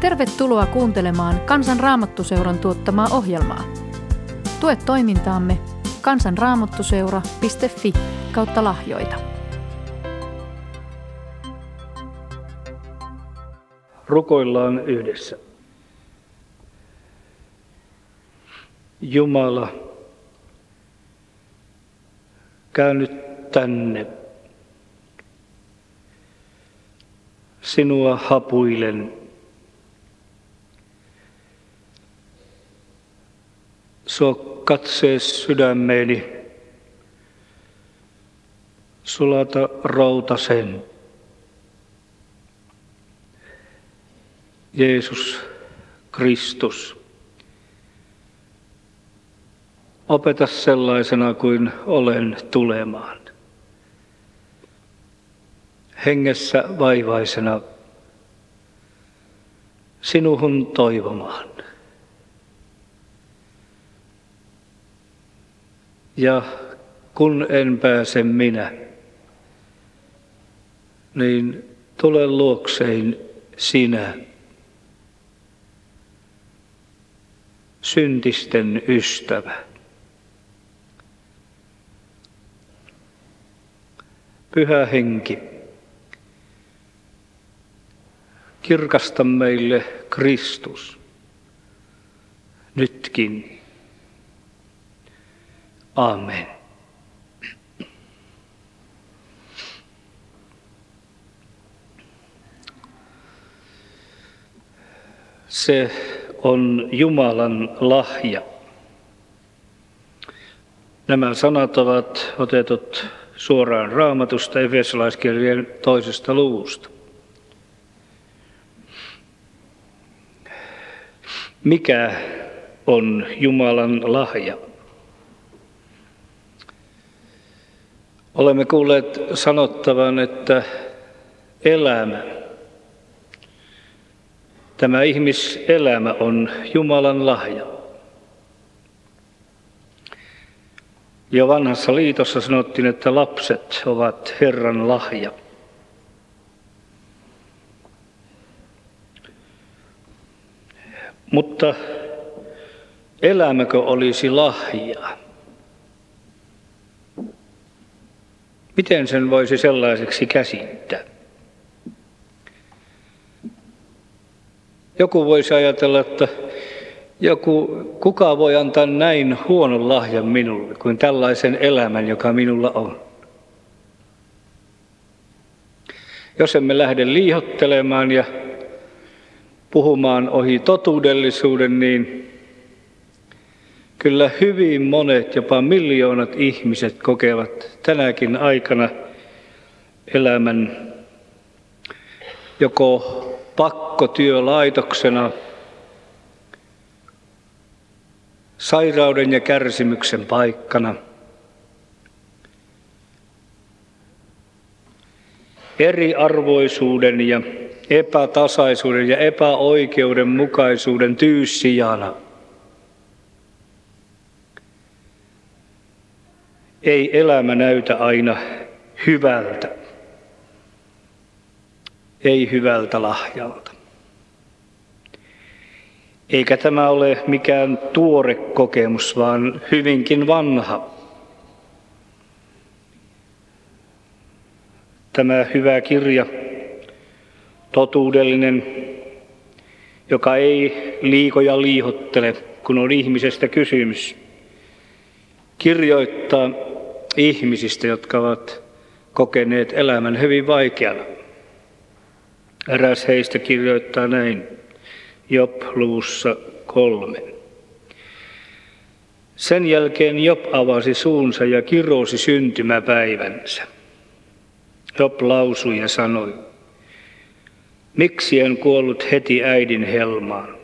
Tervetuloa kuuntelemaan Kansan Raamattuseuran tuottamaa ohjelmaa. Tue toimintaamme kansanraamattuseura.fi kautta lahjoita. Rukoillaan yhdessä. Jumala, käy nyt tänne. Sinua hapuilen. Sua katsee sydämeeni. Sulata rautasen. Jeesus Kristus. Opeta sellaisena kuin olen tulemaan. Hengessä vaivaisena sinuhun toivomaan. Ja kun en pääse minä, niin tule luoksein sinä, syntisten ystävä. Pyhä henki, kirkasta meille Kristus nytkin. Amen. Se on Jumalan lahja. Nämä sanat ovat otetut suoraan raamatusta Efesolaiskirjeen toisesta luvusta. Mikä on Jumalan lahja? Olemme kuulleet sanottavan, että elämä, tämä ihmiselämä on Jumalan lahja. Jo vanhassa liitossa sanottiin, että lapset ovat Herran lahja. Mutta elämäkö olisi lahja? Miten sen voisi sellaiseksi käsittää? Joku voisi ajatella, että joku, kuka voi antaa näin huonon lahjan minulle kuin tällaisen elämän, joka minulla on. Jos emme lähde liihottelemaan ja puhumaan ohi totuudellisuuden, niin kyllä hyvin monet, jopa miljoonat ihmiset kokevat tänäkin aikana elämän joko pakkotyölaitoksena, sairauden ja kärsimyksen paikkana, eriarvoisuuden ja epätasaisuuden ja epäoikeudenmukaisuuden tyyssijana. Ei elämä näytä aina hyvältä, ei hyvältä lahjalta. Eikä tämä ole mikään tuore kokemus, vaan hyvinkin vanha. Tämä hyvä kirja totuudellinen, joka ei liikoja liihottele, kun on ihmisestä kysymys. Kirjoittaa ihmisistä, jotka ovat kokeneet elämän hyvin vaikeana. Eräs heistä kirjoittaa näin Job-luvussa kolme. Sen jälkeen Job avasi suunsa ja kirosi syntymäpäivänsä. Job lausui ja sanoi, Miksi en kuollut heti äidin helmaan?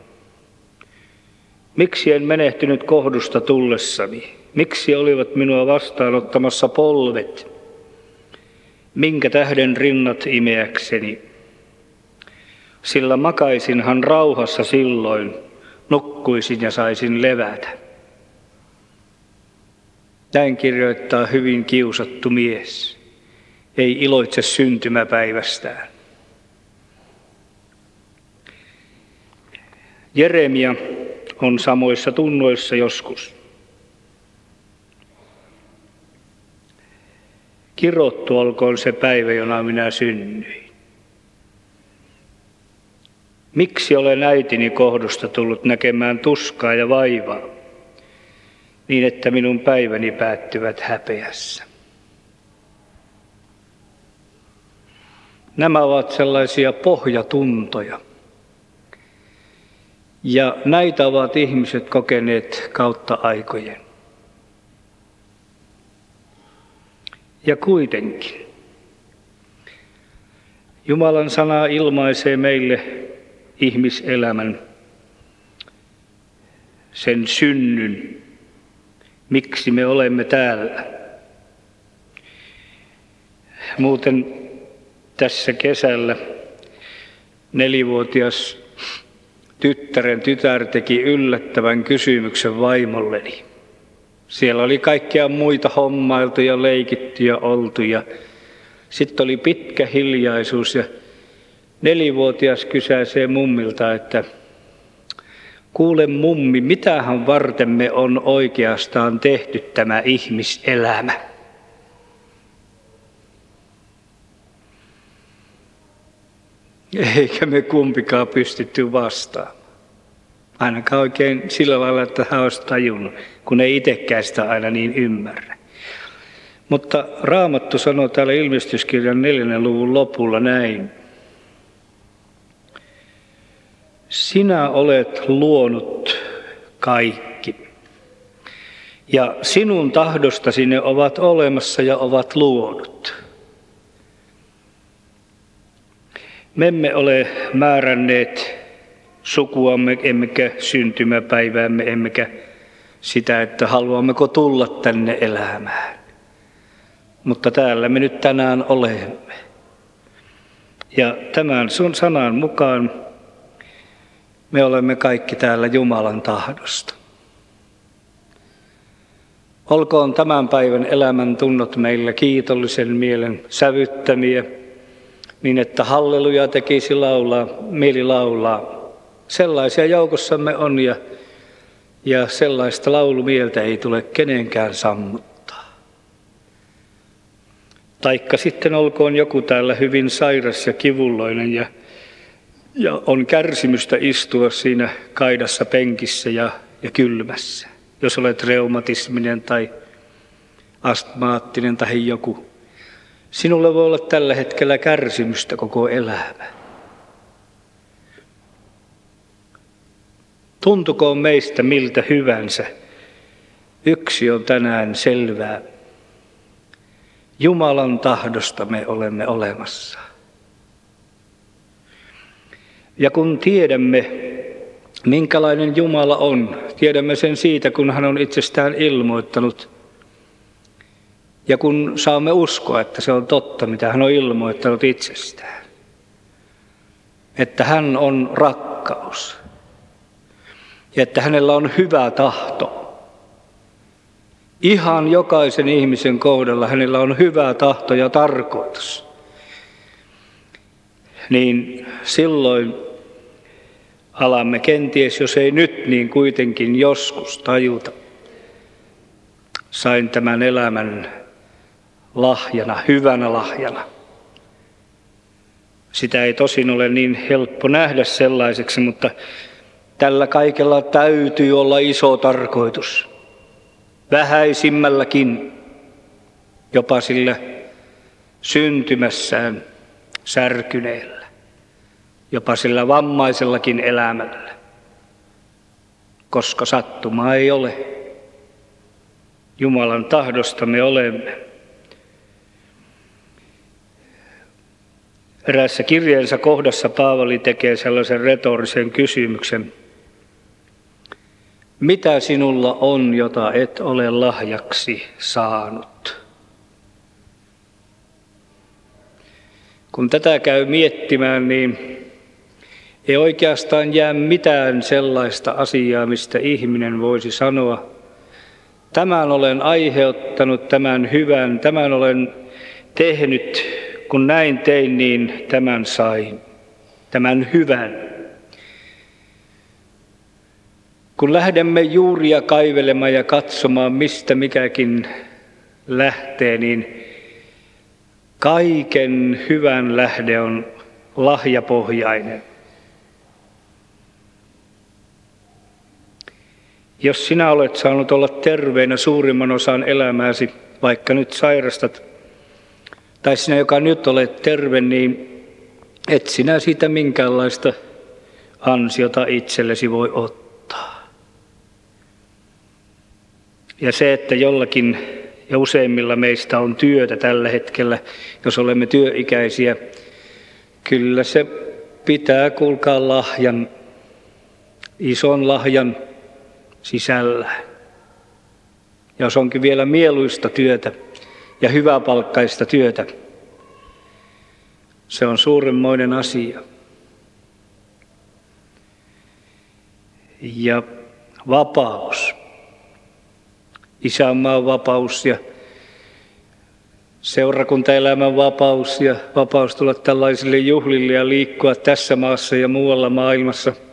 Miksi en menehtynyt kohdusta tullessani? Miksi olivat minua vastaanottamassa polvet? Minkä tähden rinnat imeäkseni? Sillä makaisinhan rauhassa silloin, nukkuisin ja saisin levätä. Näin kirjoittaa hyvin kiusattu mies. Ei iloitse syntymäpäivästään. Jeremia on samoissa tunnoissa joskus. Kirottu olkoon se päivä, jona minä synnyin. Miksi olen äitini kohdusta tullut näkemään tuskaa ja vaivaa, niin että minun päiväni päättyvät häpeässä? Nämä ovat sellaisia pohjatuntoja. Ja näitä ovat ihmiset kokeneet kautta aikojen. Ja kuitenkin Jumalan sana ilmaisee meille ihmiselämän, sen synnyn, miksi me olemme täällä. Muuten tässä kesällä nelivuotias tyttären tytär teki yllättävän kysymyksen vaimolleni. Siellä oli kaikkia muita hommailtu ja leikitty ja oltu ja sitten oli pitkä hiljaisuus ja nelivuotias kysäisee mummilta, että kuule mummi, mitähän varten me on oikeastaan tehty tämä ihmiselämä? Eikä me kumpikaan pystytty vastaamaan. Ainakaan oikein sillä lailla, että hän olisi tajunnut, kun ei itsekään sitä aina niin ymmärrä. Mutta Raamattu sanoo täällä ilmestyskirjan neljännen luvun lopulla näin. Sinä olet luonut kaikki. Ja sinun tahdostasi ne ovat olemassa ja ovat luonut. Me emme ole määränneet sukuamme, emmekä syntymäpäiväämme, emmekä sitä, että haluammeko tulla tänne elämään. Mutta täällä me nyt tänään olemme. Ja tämän sun sanan mukaan me olemme kaikki täällä Jumalan tahdosta. Olkoon tämän päivän elämän tunnot meillä kiitollisen mielen sävyttämiä, niin että halleluja tekisi laulaa, mieli laulaa. Sellaisia joukossamme on ja, ja sellaista laulumieltä ei tule kenenkään sammuttaa. Taikka sitten olkoon joku täällä hyvin sairas ja kivulloinen ja, ja on kärsimystä istua siinä kaidassa penkissä ja, ja kylmässä. Jos olet reumatisminen tai astmaattinen tai joku Sinulle voi olla tällä hetkellä kärsimystä koko elämä. Tuntukoon meistä miltä hyvänsä. Yksi on tänään selvää. Jumalan tahdosta me olemme olemassa. Ja kun tiedämme, minkälainen Jumala on, tiedämme sen siitä, kun hän on itsestään ilmoittanut – ja kun saamme uskoa, että se on totta, mitä hän on ilmoittanut itsestään, että hän on rakkaus ja että hänellä on hyvä tahto. Ihan jokaisen ihmisen kohdalla hänellä on hyvä tahto ja tarkoitus. Niin silloin alamme kenties, jos ei nyt, niin kuitenkin joskus tajuta. Sain tämän elämän lahjana, hyvänä lahjana. Sitä ei tosin ole niin helppo nähdä sellaiseksi, mutta tällä kaikella täytyy olla iso tarkoitus. Vähäisimmälläkin, jopa sillä syntymässään särkyneellä, jopa sillä vammaisellakin elämällä, koska sattumaa ei ole. Jumalan tahdosta me olemme. Eräässä kirjeensa kohdassa Paavali tekee sellaisen retorisen kysymyksen. Mitä sinulla on, jota et ole lahjaksi saanut? Kun tätä käy miettimään, niin ei oikeastaan jää mitään sellaista asiaa, mistä ihminen voisi sanoa, tämän olen aiheuttanut, tämän hyvän, tämän olen tehnyt kun näin tein, niin tämän sain, tämän hyvän. Kun lähdemme juuria kaivelemaan ja katsomaan, mistä mikäkin lähtee, niin kaiken hyvän lähde on lahjapohjainen. Jos sinä olet saanut olla terveenä suurimman osan elämääsi, vaikka nyt sairastat, tai sinä, joka nyt olet terve, niin et sinä siitä minkäänlaista ansiota itsellesi voi ottaa. Ja se, että jollakin ja useimmilla meistä on työtä tällä hetkellä, jos olemme työikäisiä, kyllä se pitää kulkaa lahjan, ison lahjan sisällä. Ja jos onkin vielä mieluista työtä ja hyväpalkkaista työtä, se on suuremmoinen asia. Ja vapaus, isänmaan vapaus ja seurakuntaelämän vapaus ja vapaus tulla tällaisille juhlille ja liikkua tässä maassa ja muualla maailmassa –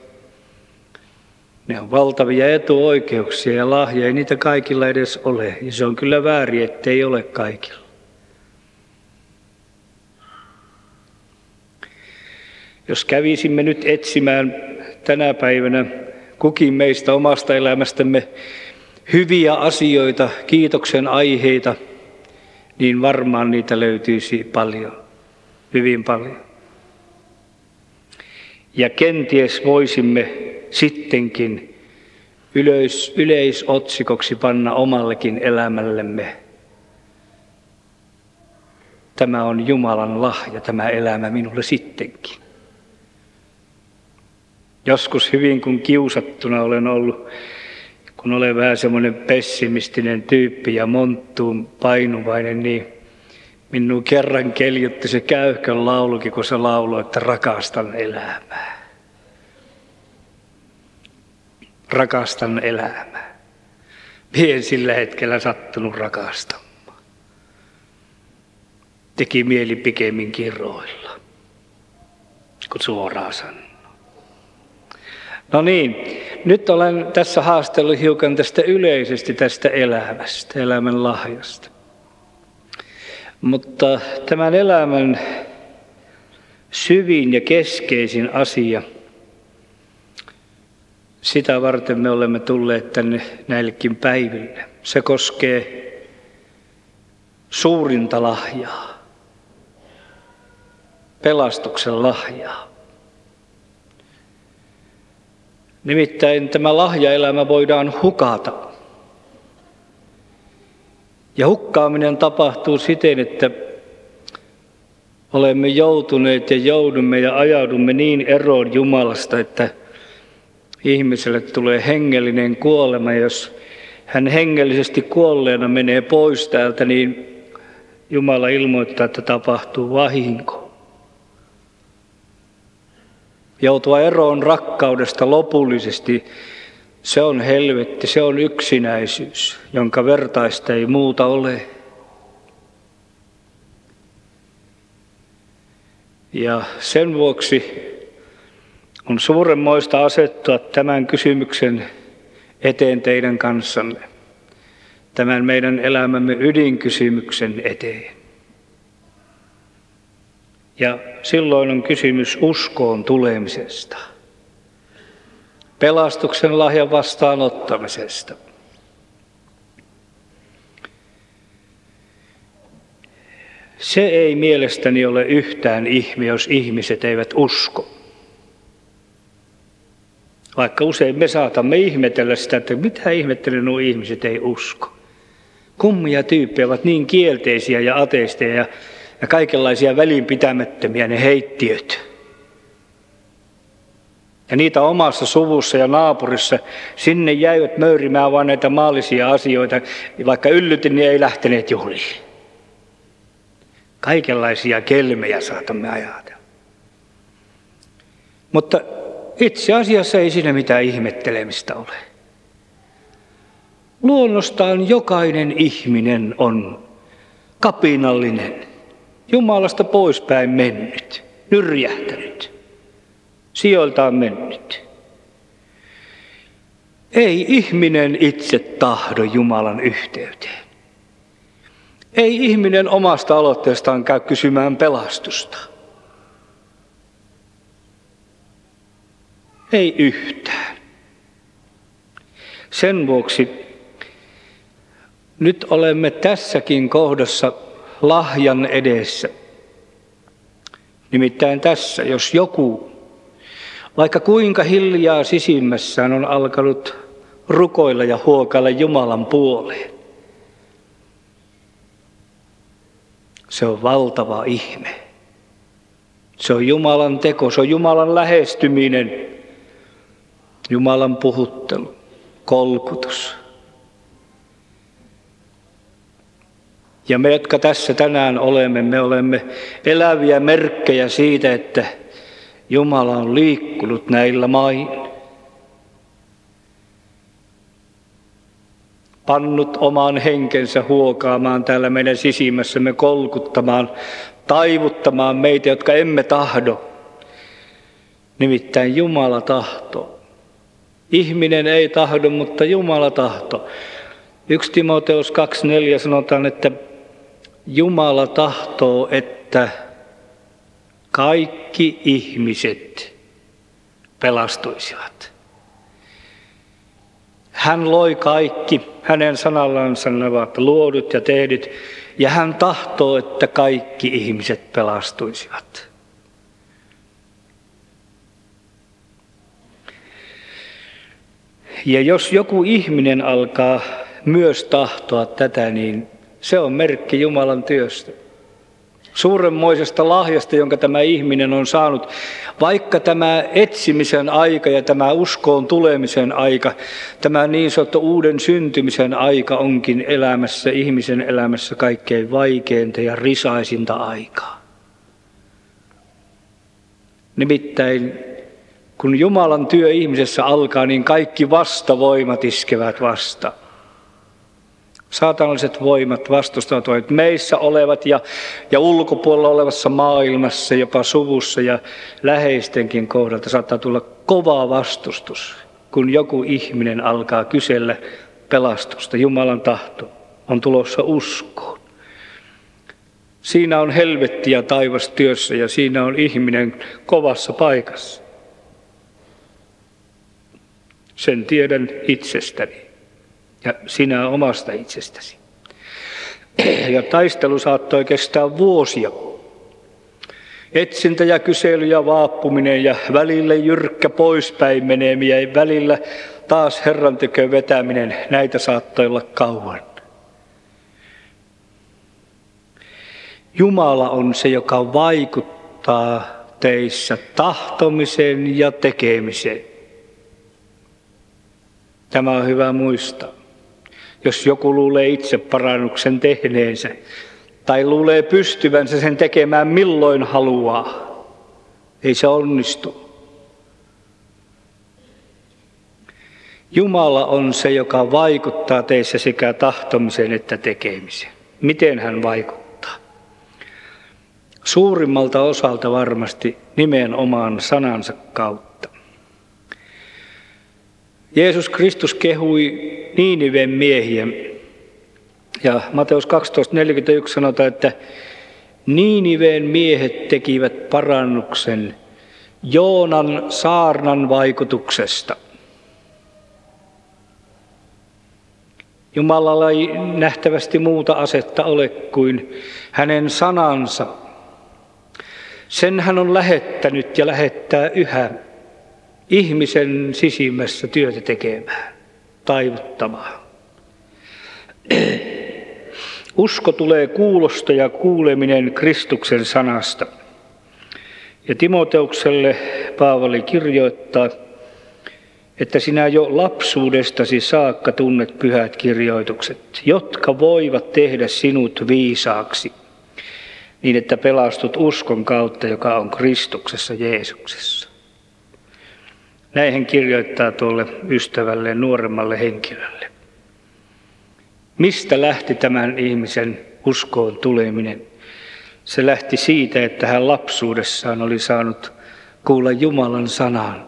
ne on valtavia etuoikeuksia ja lahja, ei niitä kaikilla edes ole. Ja se on kyllä väärin, ettei ole kaikilla. Jos kävisimme nyt etsimään tänä päivänä kukin meistä omasta elämästämme hyviä asioita, kiitoksen aiheita, niin varmaan niitä löytyisi paljon, hyvin paljon. Ja kenties voisimme sittenkin yleis, yleisotsikoksi panna omallekin elämällemme. Tämä on Jumalan lahja, tämä elämä minulle sittenkin. Joskus hyvin kun kiusattuna olen ollut, kun olen vähän semmoinen pessimistinen tyyppi ja monttuun painuvainen, niin minun kerran keljutti se käyhkön laulukin, kun se lauloi, että rakastan elämää. rakastan elämää. Mie sillä hetkellä sattunut rakastamaan. Teki mieli pikemmin kirroilla, kun suoraan sanoo. No niin, nyt olen tässä haastellut hiukan tästä yleisesti tästä elämästä, elämän lahjasta. Mutta tämän elämän syvin ja keskeisin asia – sitä varten me olemme tulleet tänne näillekin päiville. Se koskee suurinta lahjaa, pelastuksen lahjaa. Nimittäin tämä lahjaelämä voidaan hukata. Ja hukkaaminen tapahtuu siten, että olemme joutuneet ja joudumme ja ajaudumme niin eroon Jumalasta, että – ihmiselle tulee hengellinen kuolema. Jos hän hengellisesti kuolleena menee pois täältä, niin Jumala ilmoittaa, että tapahtuu vahinko. Joutua eroon rakkaudesta lopullisesti, se on helvetti, se on yksinäisyys, jonka vertaista ei muuta ole. Ja sen vuoksi on suuremmoista asettua tämän kysymyksen eteen teidän kanssanne, tämän meidän elämämme ydinkysymyksen eteen. Ja silloin on kysymys uskoon tulemisesta, pelastuksen lahjan vastaanottamisesta. Se ei mielestäni ole yhtään ihme, jos ihmiset eivät usko. Vaikka usein me saatamme ihmetellä sitä, että mitä ihmettelen nuo ihmiset ei usko. Kummia tyyppejä ovat niin kielteisiä ja ateisteja ja, ja kaikenlaisia välinpitämättömiä ne heittiöt. Ja niitä omassa suvussa ja naapurissa, sinne jäivät möyrimään vain näitä maallisia asioita, vaikka yllytin, niin ei lähteneet juhliin. Kaikenlaisia kelmejä saatamme ajatella. Mutta itse asiassa ei siinä mitään ihmettelemistä ole. Luonnostaan jokainen ihminen on kapinallinen, Jumalasta poispäin mennyt, nyrjähtänyt, sijoiltaan mennyt. Ei ihminen itse tahdo Jumalan yhteyteen. Ei ihminen omasta aloitteestaan käy kysymään pelastusta. Ei yhtään. Sen vuoksi nyt olemme tässäkin kohdassa lahjan edessä. Nimittäin tässä, jos joku, vaikka kuinka hiljaa sisimmässään on alkanut rukoilla ja huokailla Jumalan puoleen, se on valtava ihme. Se on Jumalan teko, se on Jumalan lähestyminen, Jumalan puhuttelu, kolkutus. Ja me, jotka tässä tänään olemme, me olemme eläviä merkkejä siitä, että Jumala on liikkunut näillä main. Pannut oman henkensä huokaamaan täällä meidän sisimmässämme, kolkuttamaan, taivuttamaan meitä, jotka emme tahdo. Nimittäin Jumala tahtoo. Ihminen ei tahdo, mutta Jumala tahto. 1 Timoteus 2.4 sanotaan, että Jumala tahtoo, että kaikki ihmiset pelastuisivat. Hän loi kaikki, hänen sanallansa ne ovat luodut ja tehdyt, ja hän tahtoo, että kaikki ihmiset pelastuisivat. Ja jos joku ihminen alkaa myös tahtoa tätä, niin se on merkki Jumalan työstä. Suuremmoisesta lahjasta, jonka tämä ihminen on saanut, vaikka tämä etsimisen aika ja tämä uskoon tulemisen aika, tämä niin sanottu uuden syntymisen aika onkin elämässä, ihmisen elämässä kaikkein vaikeinta ja risaisinta aikaa. Nimittäin kun Jumalan työ ihmisessä alkaa, niin kaikki vastavoimat iskevät vasta. Saatanalliset voimat vastustavat voimat meissä olevat ja, ja ulkopuolella olevassa maailmassa, jopa suvussa ja läheistenkin kohdalta saattaa tulla kova vastustus, kun joku ihminen alkaa kysellä pelastusta. Jumalan tahto on tulossa uskoon. Siinä on helvetti ja taivas työssä ja siinä on ihminen kovassa paikassa. Sen tiedän itsestäni ja sinä omasta itsestäsi. Ja taistelu saattoi kestää vuosia. Etsintä ja kysely ja vaappuminen ja välillä jyrkkä poispäin menemiä ja välillä taas Herran tykö vetäminen, näitä saattoi olla kauan. Jumala on se, joka vaikuttaa teissä tahtomiseen ja tekemiseen. Tämä on hyvä muistaa. Jos joku luulee itse parannuksen tehneensä tai luulee pystyvänsä sen tekemään milloin haluaa, ei se onnistu. Jumala on se, joka vaikuttaa teissä sekä tahtomiseen että tekemiseen. Miten hän vaikuttaa? Suurimmalta osalta varmasti nimenomaan sanansa kautta. Jeesus Kristus kehui Niiniven miehiä. Ja Mateus 12.41 sanotaan, että Niiniveen miehet tekivät parannuksen Joonan saarnan vaikutuksesta. Jumalalla ei nähtävästi muuta asetta ole kuin hänen sanansa. Sen hän on lähettänyt ja lähettää yhä ihmisen sisimmässä työtä tekemään, taivuttamaan. Usko tulee kuulosta ja kuuleminen Kristuksen sanasta. Ja Timoteukselle Paavali kirjoittaa, että sinä jo lapsuudestasi saakka tunnet pyhät kirjoitukset, jotka voivat tehdä sinut viisaaksi, niin että pelastut uskon kautta, joka on Kristuksessa Jeesuksessa. Näin hän kirjoittaa tuolle ystävälle nuoremmalle henkilölle. Mistä lähti tämän ihmisen uskoon tuleminen? Se lähti siitä, että hän lapsuudessaan oli saanut kuulla Jumalan sanan.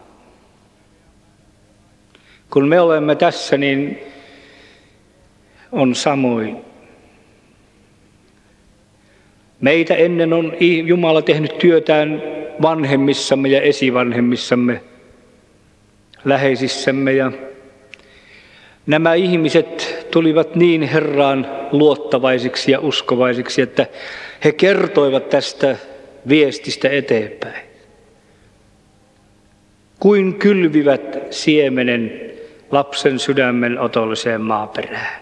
Kun me olemme tässä, niin on samoin. Meitä ennen on Jumala tehnyt työtään vanhemmissamme ja esivanhemmissamme, läheisissämme ja nämä ihmiset tulivat niin Herraan luottavaisiksi ja uskovaisiksi, että he kertoivat tästä viestistä eteenpäin. Kuin kylvivät siemenen lapsen sydämen otolliseen maaperään.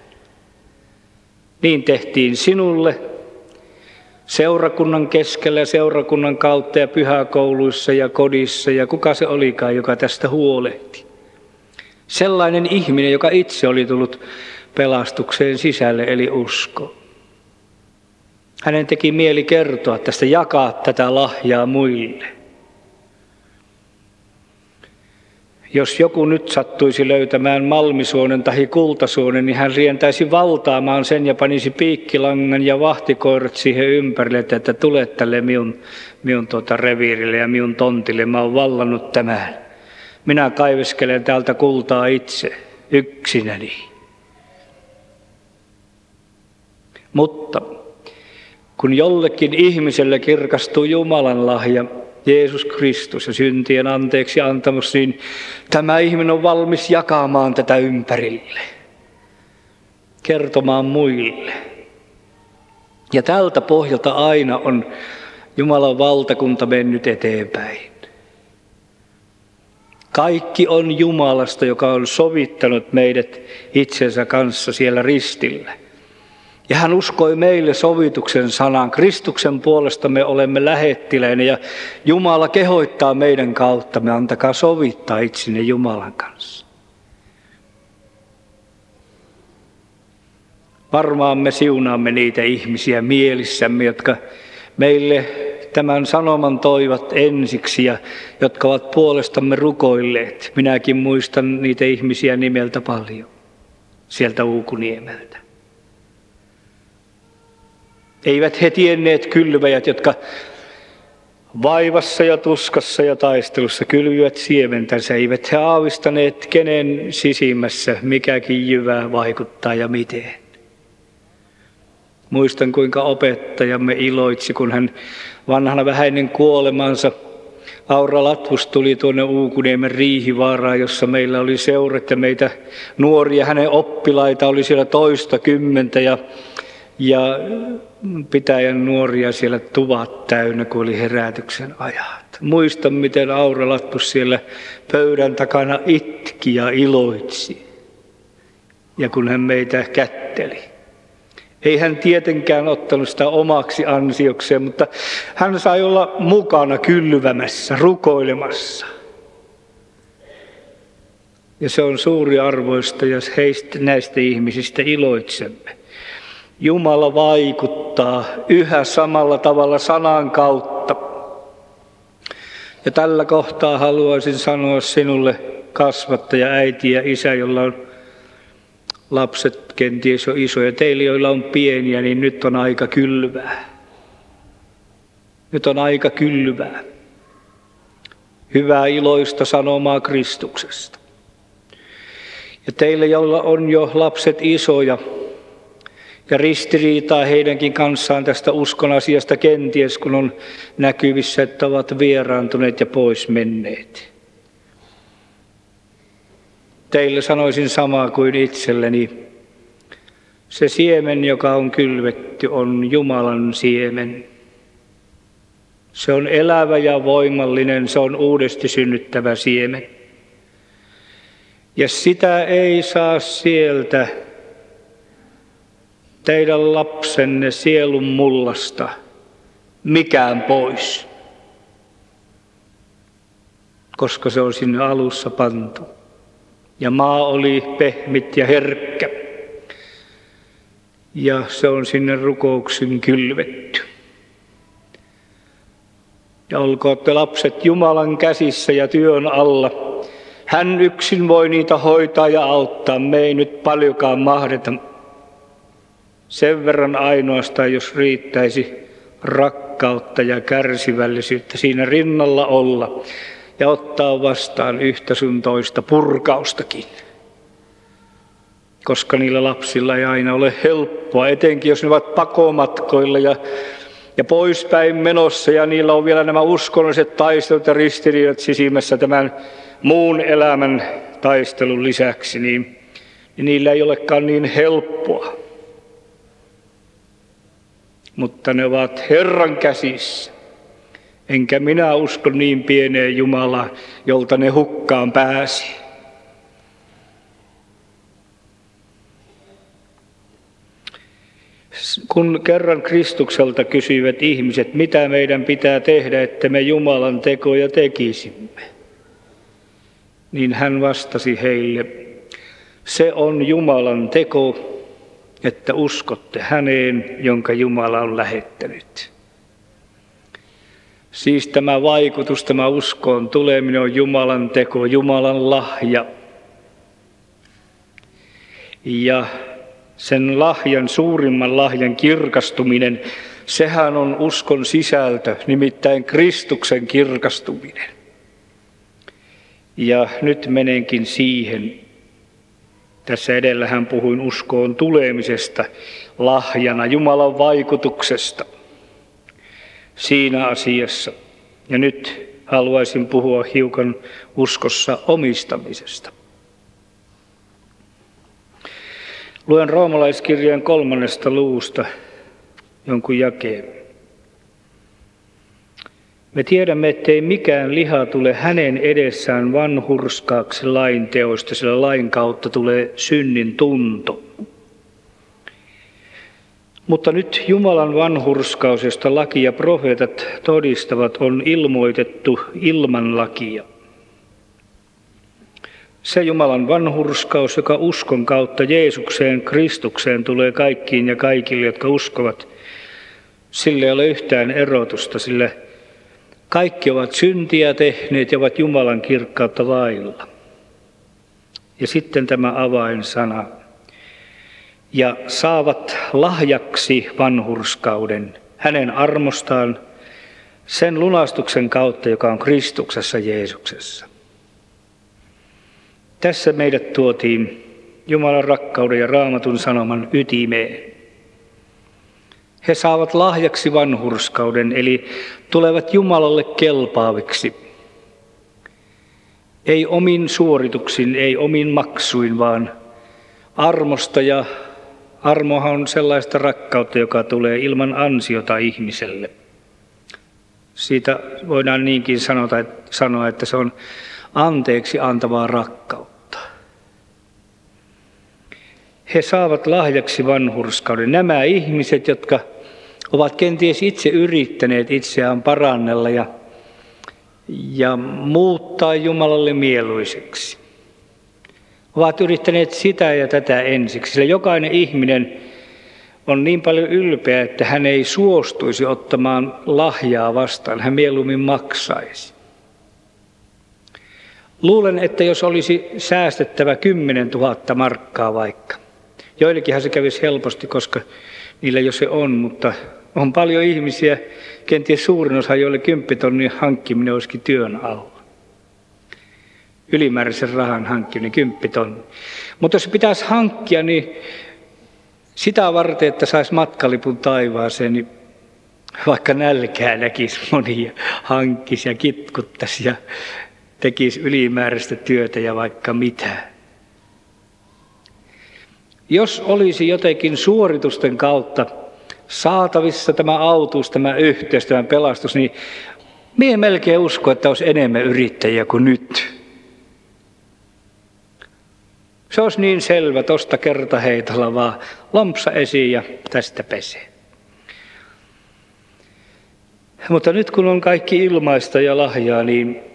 Niin tehtiin sinulle seurakunnan keskellä ja seurakunnan kautta ja pyhäkouluissa ja kodissa ja kuka se olikaan, joka tästä huolehti. Sellainen ihminen, joka itse oli tullut pelastukseen sisälle, eli usko. Hänen teki mieli kertoa tästä, jakaa tätä lahjaa muille. Jos joku nyt sattuisi löytämään malmisuonen tai kultasuonen, niin hän rientäisi valtaamaan sen ja panisi piikkilangan ja vahtikoirat siihen ympärille, että, tule tälle minun, minun tuota reviirille ja minun tontille. Mä oon vallannut tämän. Minä kaiveskelen täältä kultaa itse, yksinäni. Mutta kun jollekin ihmiselle kirkastuu Jumalan lahja, Jeesus Kristus ja syntien anteeksi antamus, niin tämä ihminen on valmis jakamaan tätä ympärille, kertomaan muille. Ja tältä pohjalta aina on Jumalan valtakunta mennyt eteenpäin. Kaikki on Jumalasta, joka on sovittanut meidät itsensä kanssa siellä ristillä. Ja hän uskoi meille sovituksen sanan. Kristuksen puolesta me olemme lähettiläinen ja Jumala kehoittaa meidän kautta. Me antakaa sovittaa itsenne Jumalan kanssa. Varmaan me siunaamme niitä ihmisiä mielissämme, jotka meille tämän sanoman toivat ensiksi ja jotka ovat puolestamme rukoilleet. Minäkin muistan niitä ihmisiä nimeltä paljon sieltä Uukuniemeltä. Eivät he tienneet kylväjät, jotka vaivassa ja tuskassa ja taistelussa kylvivät siementänsä. Eivät he aavistaneet, kenen sisimmässä mikäkin jyvä vaikuttaa ja miten. Muistan, kuinka opettajamme iloitsi, kun hän vanhana vähäinen kuolemansa Aura Latvus tuli tuonne Uukuniemen riihivaaraan, jossa meillä oli seurat ja meitä nuoria, hänen oppilaita oli siellä toista kymmentä ja, ja pitäjän nuoria siellä tuvat täynnä, kun oli herätyksen ajat. Muistan, miten Aura Latvus siellä pöydän takana itki ja iloitsi. Ja kun hän meitä kätteli. Ei hän tietenkään ottanut sitä omaksi ansiokseen, mutta hän sai olla mukana kylvämässä, rukoilemassa. Ja se on suuri arvoista, jos heistä, näistä ihmisistä iloitsemme. Jumala vaikuttaa yhä samalla tavalla sanan kautta. Ja tällä kohtaa haluaisin sanoa sinulle kasvattaja, äiti ja isä, jolla on lapset kenties jo isoja. Teille, joilla on pieniä, niin nyt on aika kylvää. Nyt on aika kylvää. Hyvää iloista sanomaa Kristuksesta. Ja teille, joilla on jo lapset isoja ja ristiriitaa heidänkin kanssaan tästä uskon asiasta kenties, kun on näkyvissä, että ovat vieraantuneet ja pois menneet Teille sanoisin samaa kuin itselleni. Se siemen, joka on kylvetty, on Jumalan siemen. Se on elävä ja voimallinen, se on uudesti synnyttävä siemen. Ja sitä ei saa sieltä teidän lapsenne sielun mullasta mikään pois, koska se on sinne alussa pantu ja maa oli pehmit ja herkkä. Ja se on sinne rukouksin kylvetty. Ja olkoot te lapset Jumalan käsissä ja työn alla. Hän yksin voi niitä hoitaa ja auttaa. Me ei nyt paljonkaan mahdeta. Sen verran ainoastaan, jos riittäisi rakkautta ja kärsivällisyyttä siinä rinnalla olla ja ottaa vastaan yhtä sun toista purkaustakin. koska niillä lapsilla ei aina ole helppoa, etenkin jos ne ovat pakomatkoilla ja, ja poispäin menossa ja niillä on vielä nämä uskonnolliset taistelut ja ristiriidat sisimmässä tämän muun elämän taistelun lisäksi, niin, niin niillä ei olekaan niin helppoa. Mutta ne ovat Herran käsissä. Enkä minä usko niin pieneen Jumalaan, jolta ne hukkaan pääsi. Kun kerran Kristukselta kysyivät ihmiset, mitä meidän pitää tehdä, että me Jumalan tekoja tekisimme, niin hän vastasi heille, se on Jumalan teko, että uskotte häneen, jonka Jumala on lähettänyt. Siis tämä vaikutus, tämä uskoon tuleminen on Jumalan teko, Jumalan lahja. Ja sen lahjan, suurimman lahjan kirkastuminen, sehän on uskon sisältö, nimittäin Kristuksen kirkastuminen. Ja nyt menenkin siihen. Tässä edellä hän puhuin uskoon tulemisesta, lahjana, Jumalan vaikutuksesta siinä asiassa. Ja nyt haluaisin puhua hiukan uskossa omistamisesta. Luen roomalaiskirjan kolmannesta luusta jonkun jakeen. Me tiedämme, ettei mikään liha tule hänen edessään vanhurskaaksi lain teosta, sillä lain kautta tulee synnin tunto. Mutta nyt Jumalan vanhurskaus, josta laki ja profeetat todistavat, on ilmoitettu ilman lakia. Se Jumalan vanhurskaus, joka uskon kautta Jeesukseen, Kristukseen tulee kaikkiin ja kaikille, jotka uskovat, sille ei ole yhtään erotusta, sillä kaikki ovat syntiä tehneet ja ovat Jumalan kirkkautta vailla. Ja sitten tämä avainsana. Ja saavat lahjaksi vanhurskauden hänen armostaan sen lunastuksen kautta, joka on Kristuksessa Jeesuksessa. Tässä meidät tuotiin Jumalan rakkauden ja raamatun sanoman ytimeen. He saavat lahjaksi vanhurskauden, eli tulevat Jumalalle kelpaaviksi. Ei omin suorituksin, ei omin maksuin, vaan armosta ja armohan on sellaista rakkautta, joka tulee ilman ansiota ihmiselle. Siitä voidaan niinkin sanoa, että se on anteeksi antavaa rakkautta. He saavat lahjaksi vanhurskauden. Nämä ihmiset, jotka ovat kenties itse yrittäneet itseään parannella ja, ja muuttaa Jumalalle mieluiseksi. Ovat yrittäneet sitä ja tätä ensiksi, sillä jokainen ihminen on niin paljon ylpeä, että hän ei suostuisi ottamaan lahjaa vastaan, hän mieluummin maksaisi. Luulen, että jos olisi säästettävä 10 000 markkaa vaikka, Joillekinhan se kävisi helposti, koska niillä jo se on, mutta on paljon ihmisiä, kenties suurin osa, joille kymppitonnin hankkiminen olisikin työn alla. Ylimääräisen rahan hankkiminen, kymppitonni. Mutta jos pitäisi hankkia, niin sitä varten, että saisi matkalipun taivaaseen, niin vaikka nälkää näkisi monia, hankkisi ja kitkuttaisi ja tekisi ylimääräistä työtä ja vaikka mitä. Jos olisi jotenkin suoritusten kautta saatavissa tämä autuus, tämä yhteys, tämä pelastus, niin minä melkein usko, että olisi enemmän yrittäjiä kuin nyt. Se olisi niin selvä tuosta kertaheitolla vaan lompsa esiin ja tästä pesee. Mutta nyt kun on kaikki ilmaista ja lahjaa, niin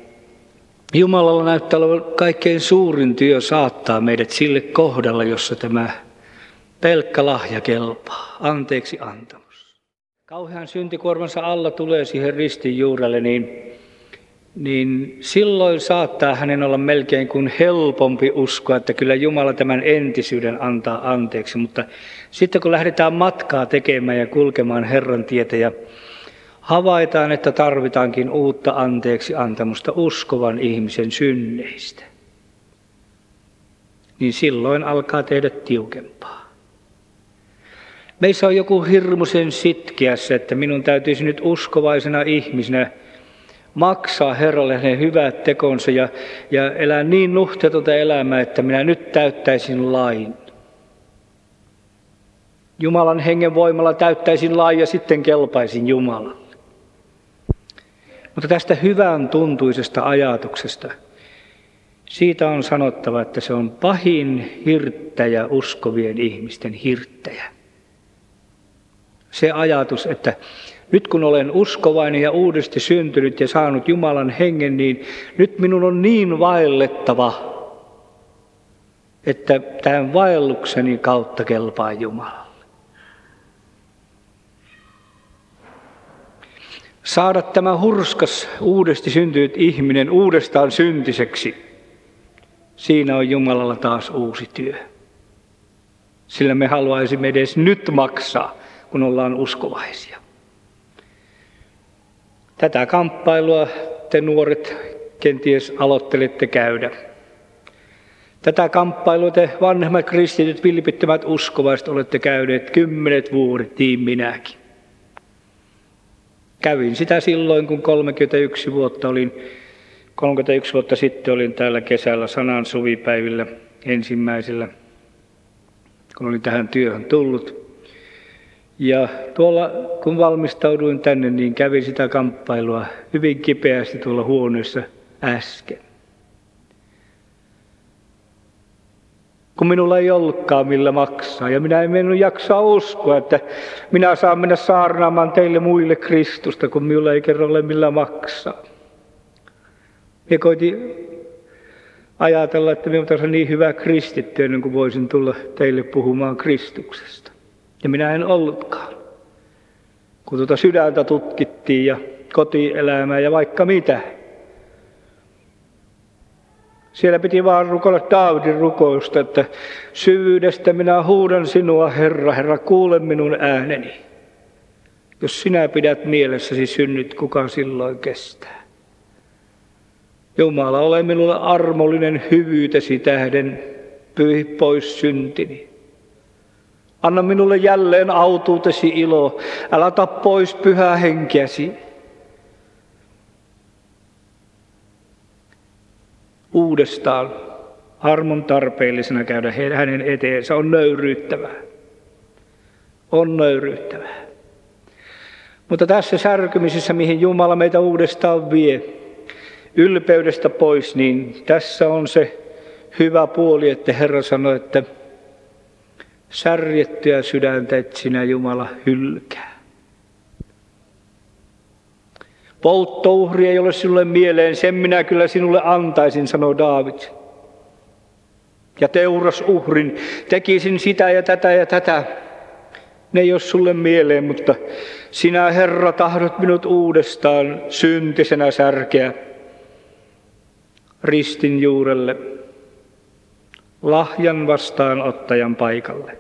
Jumalalla näyttää olevan kaikkein suurin työ saattaa meidät sille kohdalle, jossa tämä pelkkä lahja kelpaa, anteeksi antamus. Kauhean syntikuormansa alla tulee siihen ristin juurelle, niin, niin silloin saattaa hänen olla melkein kuin helpompi uskoa, että kyllä Jumala tämän entisyyden antaa anteeksi. Mutta sitten kun lähdetään matkaa tekemään ja kulkemaan Herran tietä ja havaitaan, että tarvitaankin uutta anteeksi antamusta uskovan ihmisen synneistä. niin silloin alkaa tehdä tiukempaa. Meissä on joku hirmuisen sitkeässä, että minun täytyisi nyt uskovaisena ihmisenä maksaa Herralle hänen hyvät tekonsa ja, ja elää niin nuhteetonta elämää, että minä nyt täyttäisin lain. Jumalan hengen voimalla täyttäisin lain ja sitten kelpaisin Jumalalle. Mutta tästä hyvän tuntuisesta ajatuksesta, siitä on sanottava, että se on pahin hirttäjä uskovien ihmisten hirttäjä. Se ajatus, että nyt kun olen uskovainen ja uudesti syntynyt ja saanut Jumalan hengen, niin nyt minun on niin vaellettava, että tämän vaellukseni kautta kelpaa Jumalalle. Saada tämä hurskas uudesti syntynyt ihminen uudestaan syntiseksi, siinä on Jumalalla taas uusi työ. Sillä me haluaisimme edes nyt maksaa, kun ollaan uskovaisia. Tätä kamppailua te nuoret kenties aloittelette käydä. Tätä kamppailua te vanhemmat kristityt, vilpittömät uskovaiset olette käyneet kymmenet vuodet, niin minäkin. Kävin sitä silloin, kun 31 vuotta olin, 31 vuotta sitten olin täällä kesällä sanan suvipäivillä ensimmäisellä, kun olin tähän työhön tullut. Ja tuolla kun valmistauduin tänne, niin kävin sitä kamppailua hyvin kipeästi tuolla huoneessa äsken. Kun minulla ei ollutkaan millä maksaa. Ja minä en mennyt jaksaa uskoa, että minä saan mennä saarnaamaan teille muille Kristusta, kun minulla ei kerro ole millä maksaa. Ja koitin ajatella, että minä olen niin hyvä kristitty ennen kuin voisin tulla teille puhumaan Kristuksesta. Ja minä en ollutkaan. Kun tuota sydäntä tutkittiin ja kotielämää ja vaikka mitä. Siellä piti vaan rukoilla Daavidin rukousta, että syvyydestä minä huudan sinua, Herra, Herra, kuule minun ääneni. Jos sinä pidät mielessäsi synnyt, kuka silloin kestää? Jumala, ole minulle armollinen hyvyytesi tähden, pyyhi pois syntini. Anna minulle jälleen autuutesi ilo. Älä ta pois pyhää henkeäsi. Uudestaan armon tarpeellisena käydä hänen eteensä on nöyryyttävää. On nöyryyttävää. Mutta tässä särkymisessä, mihin Jumala meitä uudestaan vie, ylpeydestä pois, niin tässä on se hyvä puoli, että Herra sanoi, että särjettyä sydäntä et sinä Jumala hylkää. Polttouhri ei ole sinulle mieleen, sen minä kyllä sinulle antaisin, sanoi Daavid. Ja teurasuhrin, tekisin sitä ja tätä ja tätä. Ne ei ole sulle mieleen, mutta sinä Herra tahdot minut uudestaan syntisenä särkeä ristin juurelle lahjan vastaanottajan paikalle.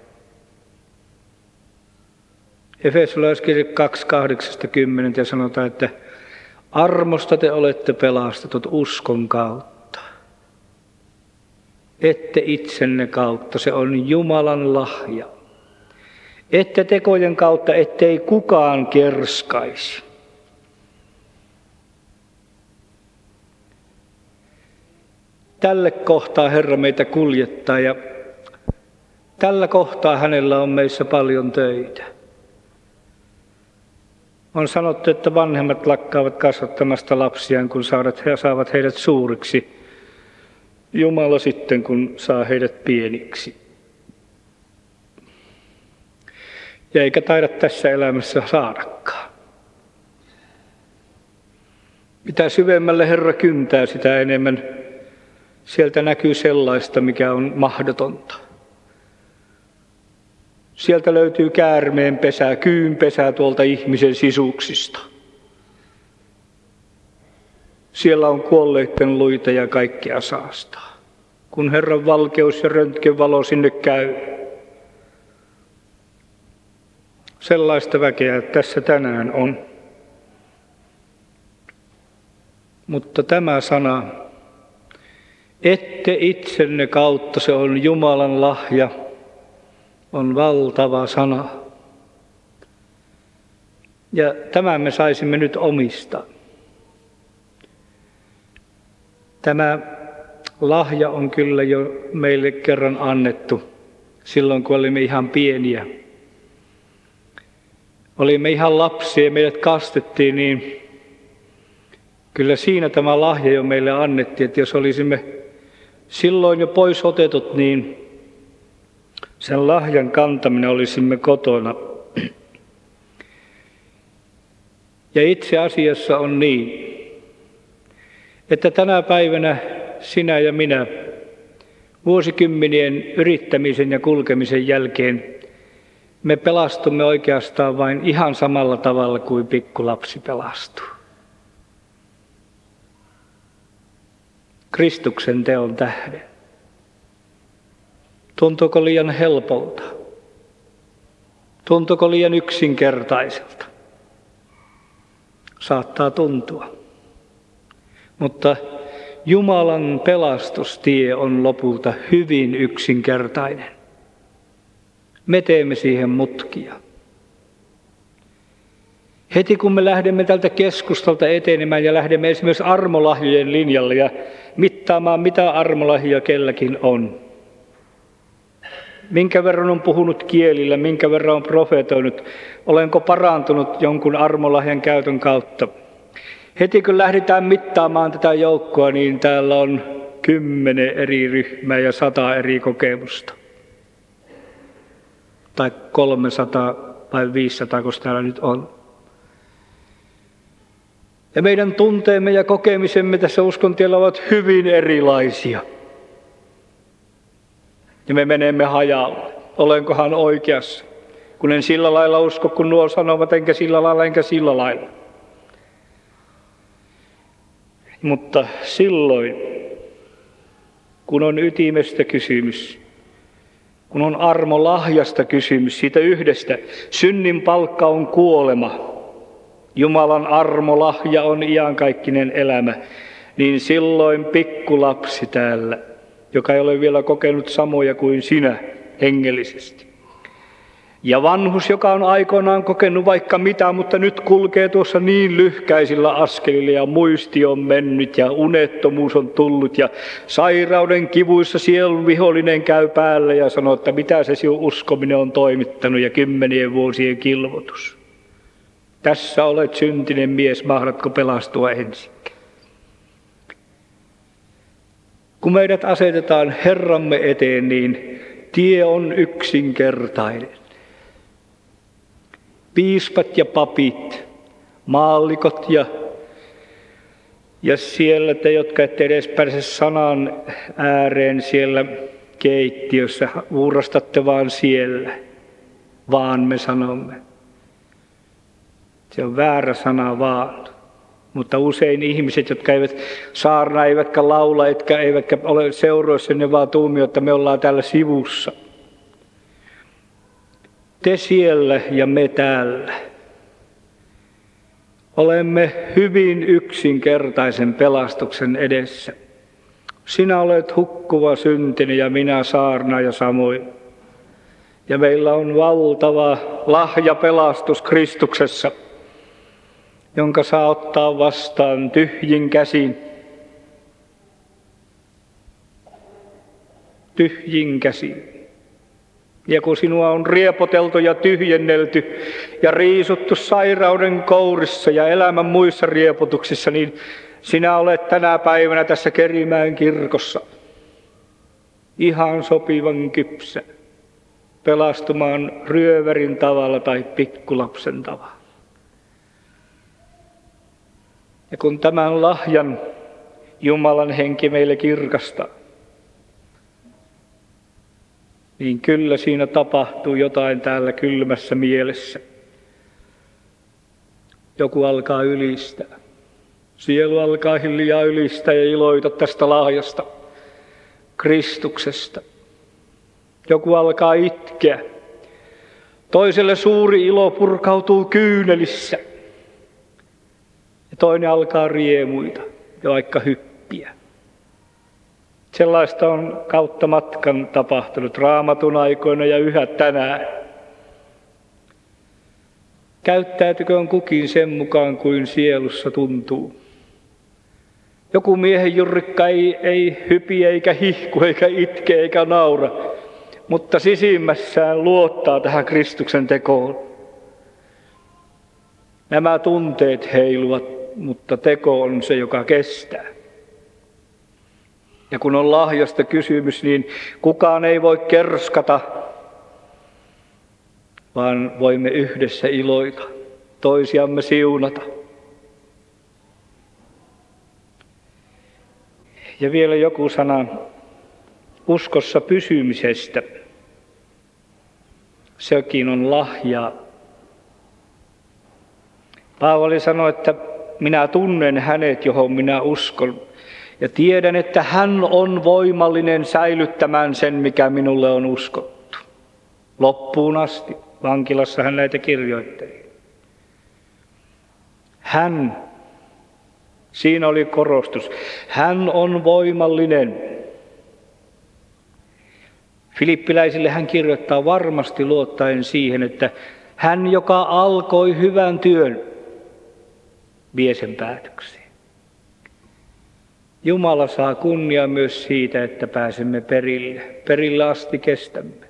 Efesolaiskirja 2.8.10 ja sanotaan, että armosta te olette pelastetut uskon kautta. Ette itsenne kautta, se on Jumalan lahja. Ette tekojen kautta, ettei kukaan kerskaisi. Tälle kohtaa Herra meitä kuljettaa ja tällä kohtaa hänellä on meissä paljon töitä. On sanottu, että vanhemmat lakkaavat kasvattamasta lapsiaan, kun saavat heidät suuriksi. Jumala sitten, kun saa heidät pieniksi. Ja eikä taida tässä elämässä saadakaan. Mitä syvemmälle Herra kyntää, sitä enemmän sieltä näkyy sellaista, mikä on mahdotonta. Sieltä löytyy käärmeen pesää, kyyn pesää tuolta ihmisen sisuksista. Siellä on kuolleiden luita ja kaikkea saastaa. Kun Herran valkeus ja röntgenvalo sinne käy, sellaista väkeä tässä tänään on. Mutta tämä sana ette itsenne kautta, se on Jumalan lahja, on valtava sana. Ja tämän me saisimme nyt omistaa. Tämä lahja on kyllä jo meille kerran annettu silloin, kun olimme ihan pieniä. Olimme ihan lapsia ja meidät kastettiin, niin kyllä siinä tämä lahja jo meille annettiin, että jos olisimme silloin jo pois otetut, niin sen lahjan kantaminen olisimme kotona. Ja itse asiassa on niin, että tänä päivänä sinä ja minä vuosikymmenien yrittämisen ja kulkemisen jälkeen me pelastumme oikeastaan vain ihan samalla tavalla kuin pikkulapsi pelastuu. Kristuksen teon tähden. Tuntuuko liian helpolta? Tuntuuko liian yksinkertaiselta? Saattaa tuntua. Mutta Jumalan pelastustie on lopulta hyvin yksinkertainen. Me teemme siihen mutkia. Heti kun me lähdemme tältä keskustalta etenemään ja lähdemme esimerkiksi armolahjojen linjalle ja mittaamaan, mitä armolahja kelläkin on. Minkä verran on puhunut kielillä, minkä verran on profetoinut, olenko parantunut jonkun armolahjan käytön kautta. Heti kun lähdetään mittaamaan tätä joukkoa, niin täällä on kymmenen eri ryhmää ja sata eri kokemusta. Tai 300 vai 500, kun täällä nyt on. Ja meidän tunteemme ja kokemisemme tässä uskontiellä ovat hyvin erilaisia. Ja me menemme hajalle. Olenkohan oikeassa? Kun en sillä lailla usko, kun nuo sanovat, enkä sillä lailla, enkä sillä lailla. Mutta silloin, kun on ytimestä kysymys, kun on armo lahjasta kysymys, siitä yhdestä, synnin palkka on kuolema, Jumalan armo lahja on iankaikkinen elämä, niin silloin pikkulapsi täällä, joka ei ole vielä kokenut samoja kuin sinä hengellisesti, ja vanhus, joka on aikoinaan kokenut vaikka mitä, mutta nyt kulkee tuossa niin lyhkäisillä askelilla ja muisti on mennyt ja unettomuus on tullut ja sairauden kivuissa sielun vihollinen käy päälle ja sanoo, että mitä se sinun uskominen on toimittanut ja kymmenien vuosien kilvotus. Tässä olet syntinen mies, mahdatko pelastua ensin? Kun meidät asetetaan Herramme eteen, niin tie on yksinkertainen piispat ja papit, maallikot ja, ja siellä te, jotka ette edes pääse sanan ääreen siellä keittiössä, uurastatte vaan siellä, vaan me sanomme. Se on väärä sana vaan. Mutta usein ihmiset, jotka eivät saarna, eivätkä laula, etkä, eivätkä ole seuroissa, ne vaan tuumio, että me ollaan täällä sivussa – te siellä ja me täällä. Olemme hyvin yksinkertaisen pelastuksen edessä. Sinä olet hukkuva syntinen ja minä saarna ja samoin. Ja meillä on valtava lahja pelastus Kristuksessa, jonka saa ottaa vastaan tyhjin käsin. Tyhjin käsin. Ja kun sinua on riepoteltu ja tyhjennelty ja riisuttu sairauden kourissa ja elämän muissa riepotuksissa, niin sinä olet tänä päivänä tässä Kerimään kirkossa ihan sopivan kypsä pelastumaan ryöverin tavalla tai pikkulapsen tavalla. Ja kun tämän lahjan Jumalan henki meille kirkastaa, niin kyllä siinä tapahtuu jotain täällä kylmässä mielessä. Joku alkaa ylistää. Sielu alkaa hiljaa ylistää ja iloita tästä lahjasta, Kristuksesta. Joku alkaa itkeä. Toiselle suuri ilo purkautuu kyynelissä. Toinen alkaa riemuita ja vaikka hyppiä. Sellaista on kautta matkan tapahtunut raamatun aikoina ja yhä tänään. Käyttäytykö on kukin sen mukaan kuin sielussa tuntuu. Joku miehen jurrikka ei, ei hypi eikä hihku eikä itke eikä naura, mutta sisimmässään luottaa tähän Kristuksen tekoon. Nämä tunteet heiluvat, mutta teko on se, joka kestää. Ja kun on lahjasta kysymys, niin kukaan ei voi kerskata, vaan voimme yhdessä iloita, toisiamme siunata. Ja vielä joku sana uskossa pysymisestä. Sekin on lahja. Paavali sanoi, että minä tunnen hänet, johon minä uskon. Ja tiedän, että hän on voimallinen säilyttämään sen, mikä minulle on uskottu. Loppuun asti. Vankilassa hän näitä kirjoitteli. Hän, siinä oli korostus, hän on voimallinen. Filippiläisille hän kirjoittaa varmasti luottaen siihen, että hän, joka alkoi hyvän työn, vie sen päätökseen. Jumala saa kunnia myös siitä, että pääsemme perille. Perille asti kestämme.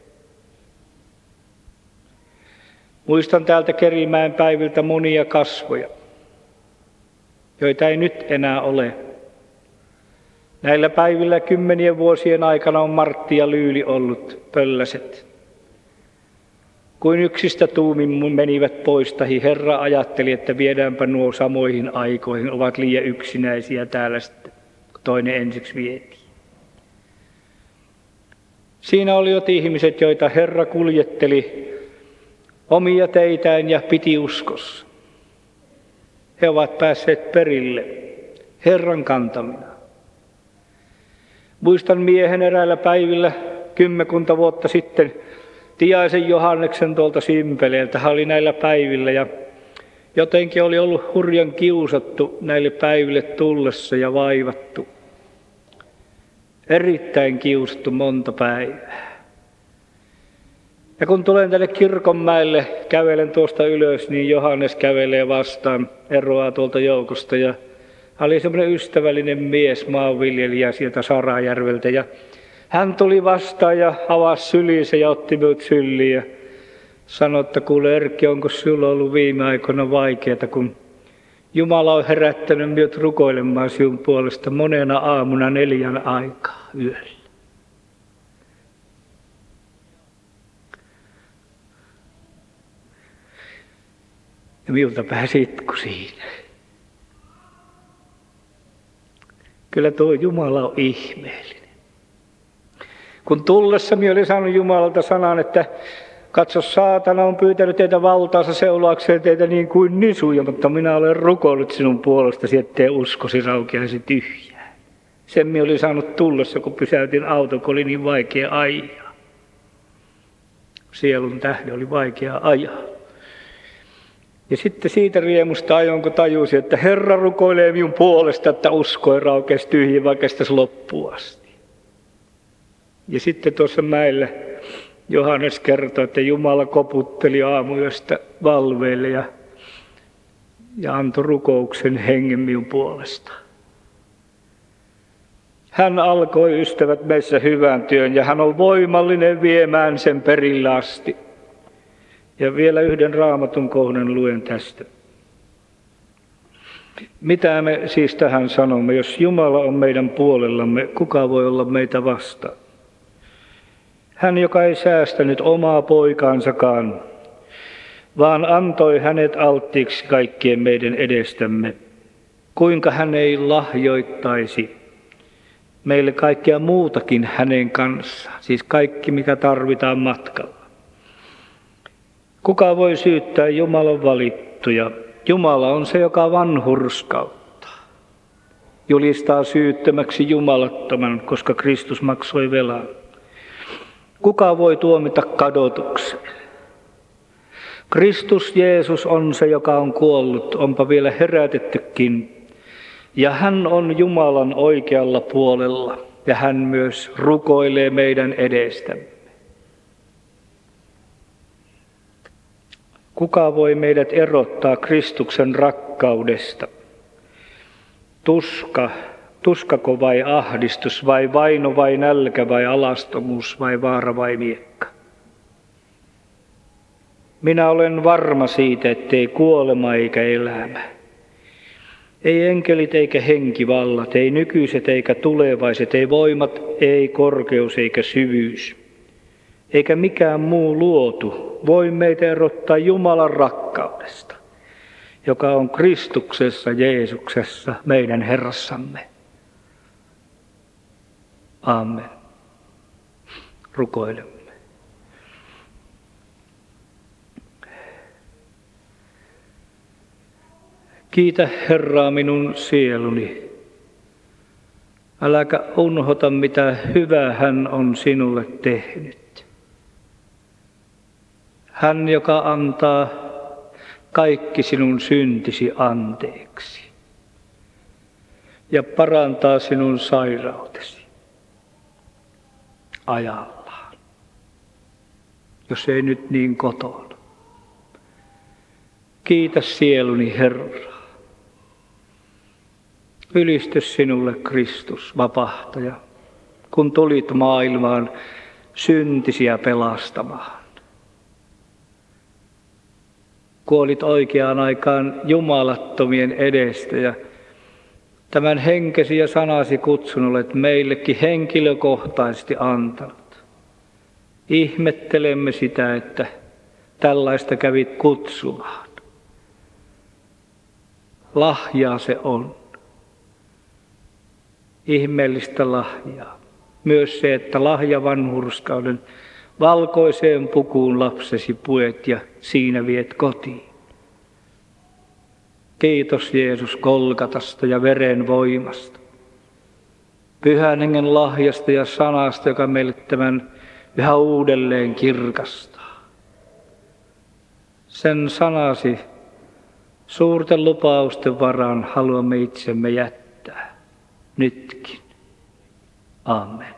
Muistan täältä Kerimäen päiviltä monia kasvoja, joita ei nyt enää ole. Näillä päivillä kymmenien vuosien aikana on Martti ja Lyyli ollut pölläset. Kuin yksistä tuumin menivät pois, tahi Herra ajatteli, että viedäänpä nuo samoihin aikoihin, ovat liian yksinäisiä täällä sitten, toinen ensiksi vietiin. Siinä olivat ihmiset, joita Herra kuljetteli omia teitään ja piti uskossa. He ovat päässeet perille Herran kantamina. Muistan miehen eräillä päivillä kymmenkunta vuotta sitten Tiaisen Johanneksen tuolta Simpeleeltä. Hän oli näillä päivillä ja jotenkin oli ollut hurjan kiusattu näille päiville tullessa ja vaivattu. Erittäin kiusattu monta päivää. Ja kun tulen tänne kirkonmäelle, kävelen tuosta ylös, niin Johannes kävelee vastaan, eroaa tuolta joukosta. Ja hän oli semmoinen ystävällinen mies, maanviljelijä sieltä Sarajärveltä. Ja hän tuli vastaan ja avasi syliinsä ja otti minut syliin ja sanoi, että kuule Erkki, onko sinulla ollut viime aikoina vaikeaa, kun Jumala on herättänyt minut rukoilemaan sinun puolesta monena aamuna neljän aikaa yöllä. Ja minulta pääsi itku siinä. Kyllä tuo Jumala on ihmeellinen. Kun tullessani oli saanut Jumalalta sanan, että katso saatana on pyytänyt teitä valtaansa seulaakseen teitä niin kuin nisuja, mutta minä olen rukoillut sinun puolestasi, ettei uskosi raukeaisi tyhjää. Sen minä oli saanut tullessa, kun pysäytin auto, kun oli niin vaikea ajaa. Sielun tähden oli vaikea ajaa. Ja sitten siitä riemusta ajoin, kun tajusi, että Herra rukoilee minun puolesta, että usko ei raukesi tyhjiä, vaikka sitä loppuun asti. Ja sitten tuossa mäellä Johannes kertoi, että Jumala koputteli aamuyöstä valveille ja, ja antoi rukouksen hengen minun puolesta. Hän alkoi ystävät meissä hyvän työn ja hän on voimallinen viemään sen perillä asti. Ja vielä yhden raamatun kohdan luen tästä. Mitä me siis tähän sanomme? Jos Jumala on meidän puolellamme, kuka voi olla meitä vastaan? Hän, joka ei säästänyt omaa poikaansakaan, vaan antoi hänet alttiiksi kaikkien meidän edestämme. Kuinka hän ei lahjoittaisi meille kaikkea muutakin hänen kanssaan, siis kaikki mikä tarvitaan matkalla. Kuka voi syyttää Jumalan valittuja? Jumala on se, joka vanhurskauttaa. Julistaa syyttömäksi jumalattoman, koska Kristus maksoi velan. Kuka voi tuomita kadotuksen? Kristus Jeesus on se, joka on kuollut, onpa vielä herätettykin. Ja hän on Jumalan oikealla puolella ja hän myös rukoilee meidän edestämme. Kuka voi meidät erottaa Kristuksen rakkaudesta? Tuska, tuskako vai ahdistus vai vaino vai nälkä vai alastomuus vai vaara vai miekka? Minä olen varma siitä, ettei kuolema eikä elämä. Ei enkelit eikä henkivallat, ei nykyiset eikä tulevaiset, ei voimat, ei korkeus eikä syvyys, eikä mikään muu luotu voi meitä erottaa Jumalan rakkaudesta, joka on Kristuksessa Jeesuksessa meidän Herrassamme. Amen. Rukoilemme. Kiitä Herraa minun sieluni. Äläkä unohota, mitä hyvää hän on sinulle tehnyt. Hän, joka antaa kaikki sinun syntisi anteeksi ja parantaa sinun sairautesi ajallaan, jos ei nyt niin kotona. Kiitä sieluni Herra. Ylistys sinulle Kristus, vapahtaja, kun tulit maailmaan syntisiä pelastamaan. Kuolit oikeaan aikaan jumalattomien edestä ja tämän henkesi ja sanasi kutsun olet meillekin henkilökohtaisesti antanut. Ihmettelemme sitä, että tällaista kävit kutsumaan. Lahjaa se on ihmeellistä lahjaa. Myös se, että lahja vanhurskauden valkoiseen pukuun lapsesi puet ja siinä viet kotiin. Kiitos Jeesus Kolkatasta ja veren voimasta. Pyhän hengen lahjasta ja sanasta, joka meille tämän yhä uudelleen kirkastaa. Sen sanasi suurten lupausten varaan haluamme itsemme jättää nytkin. Amen.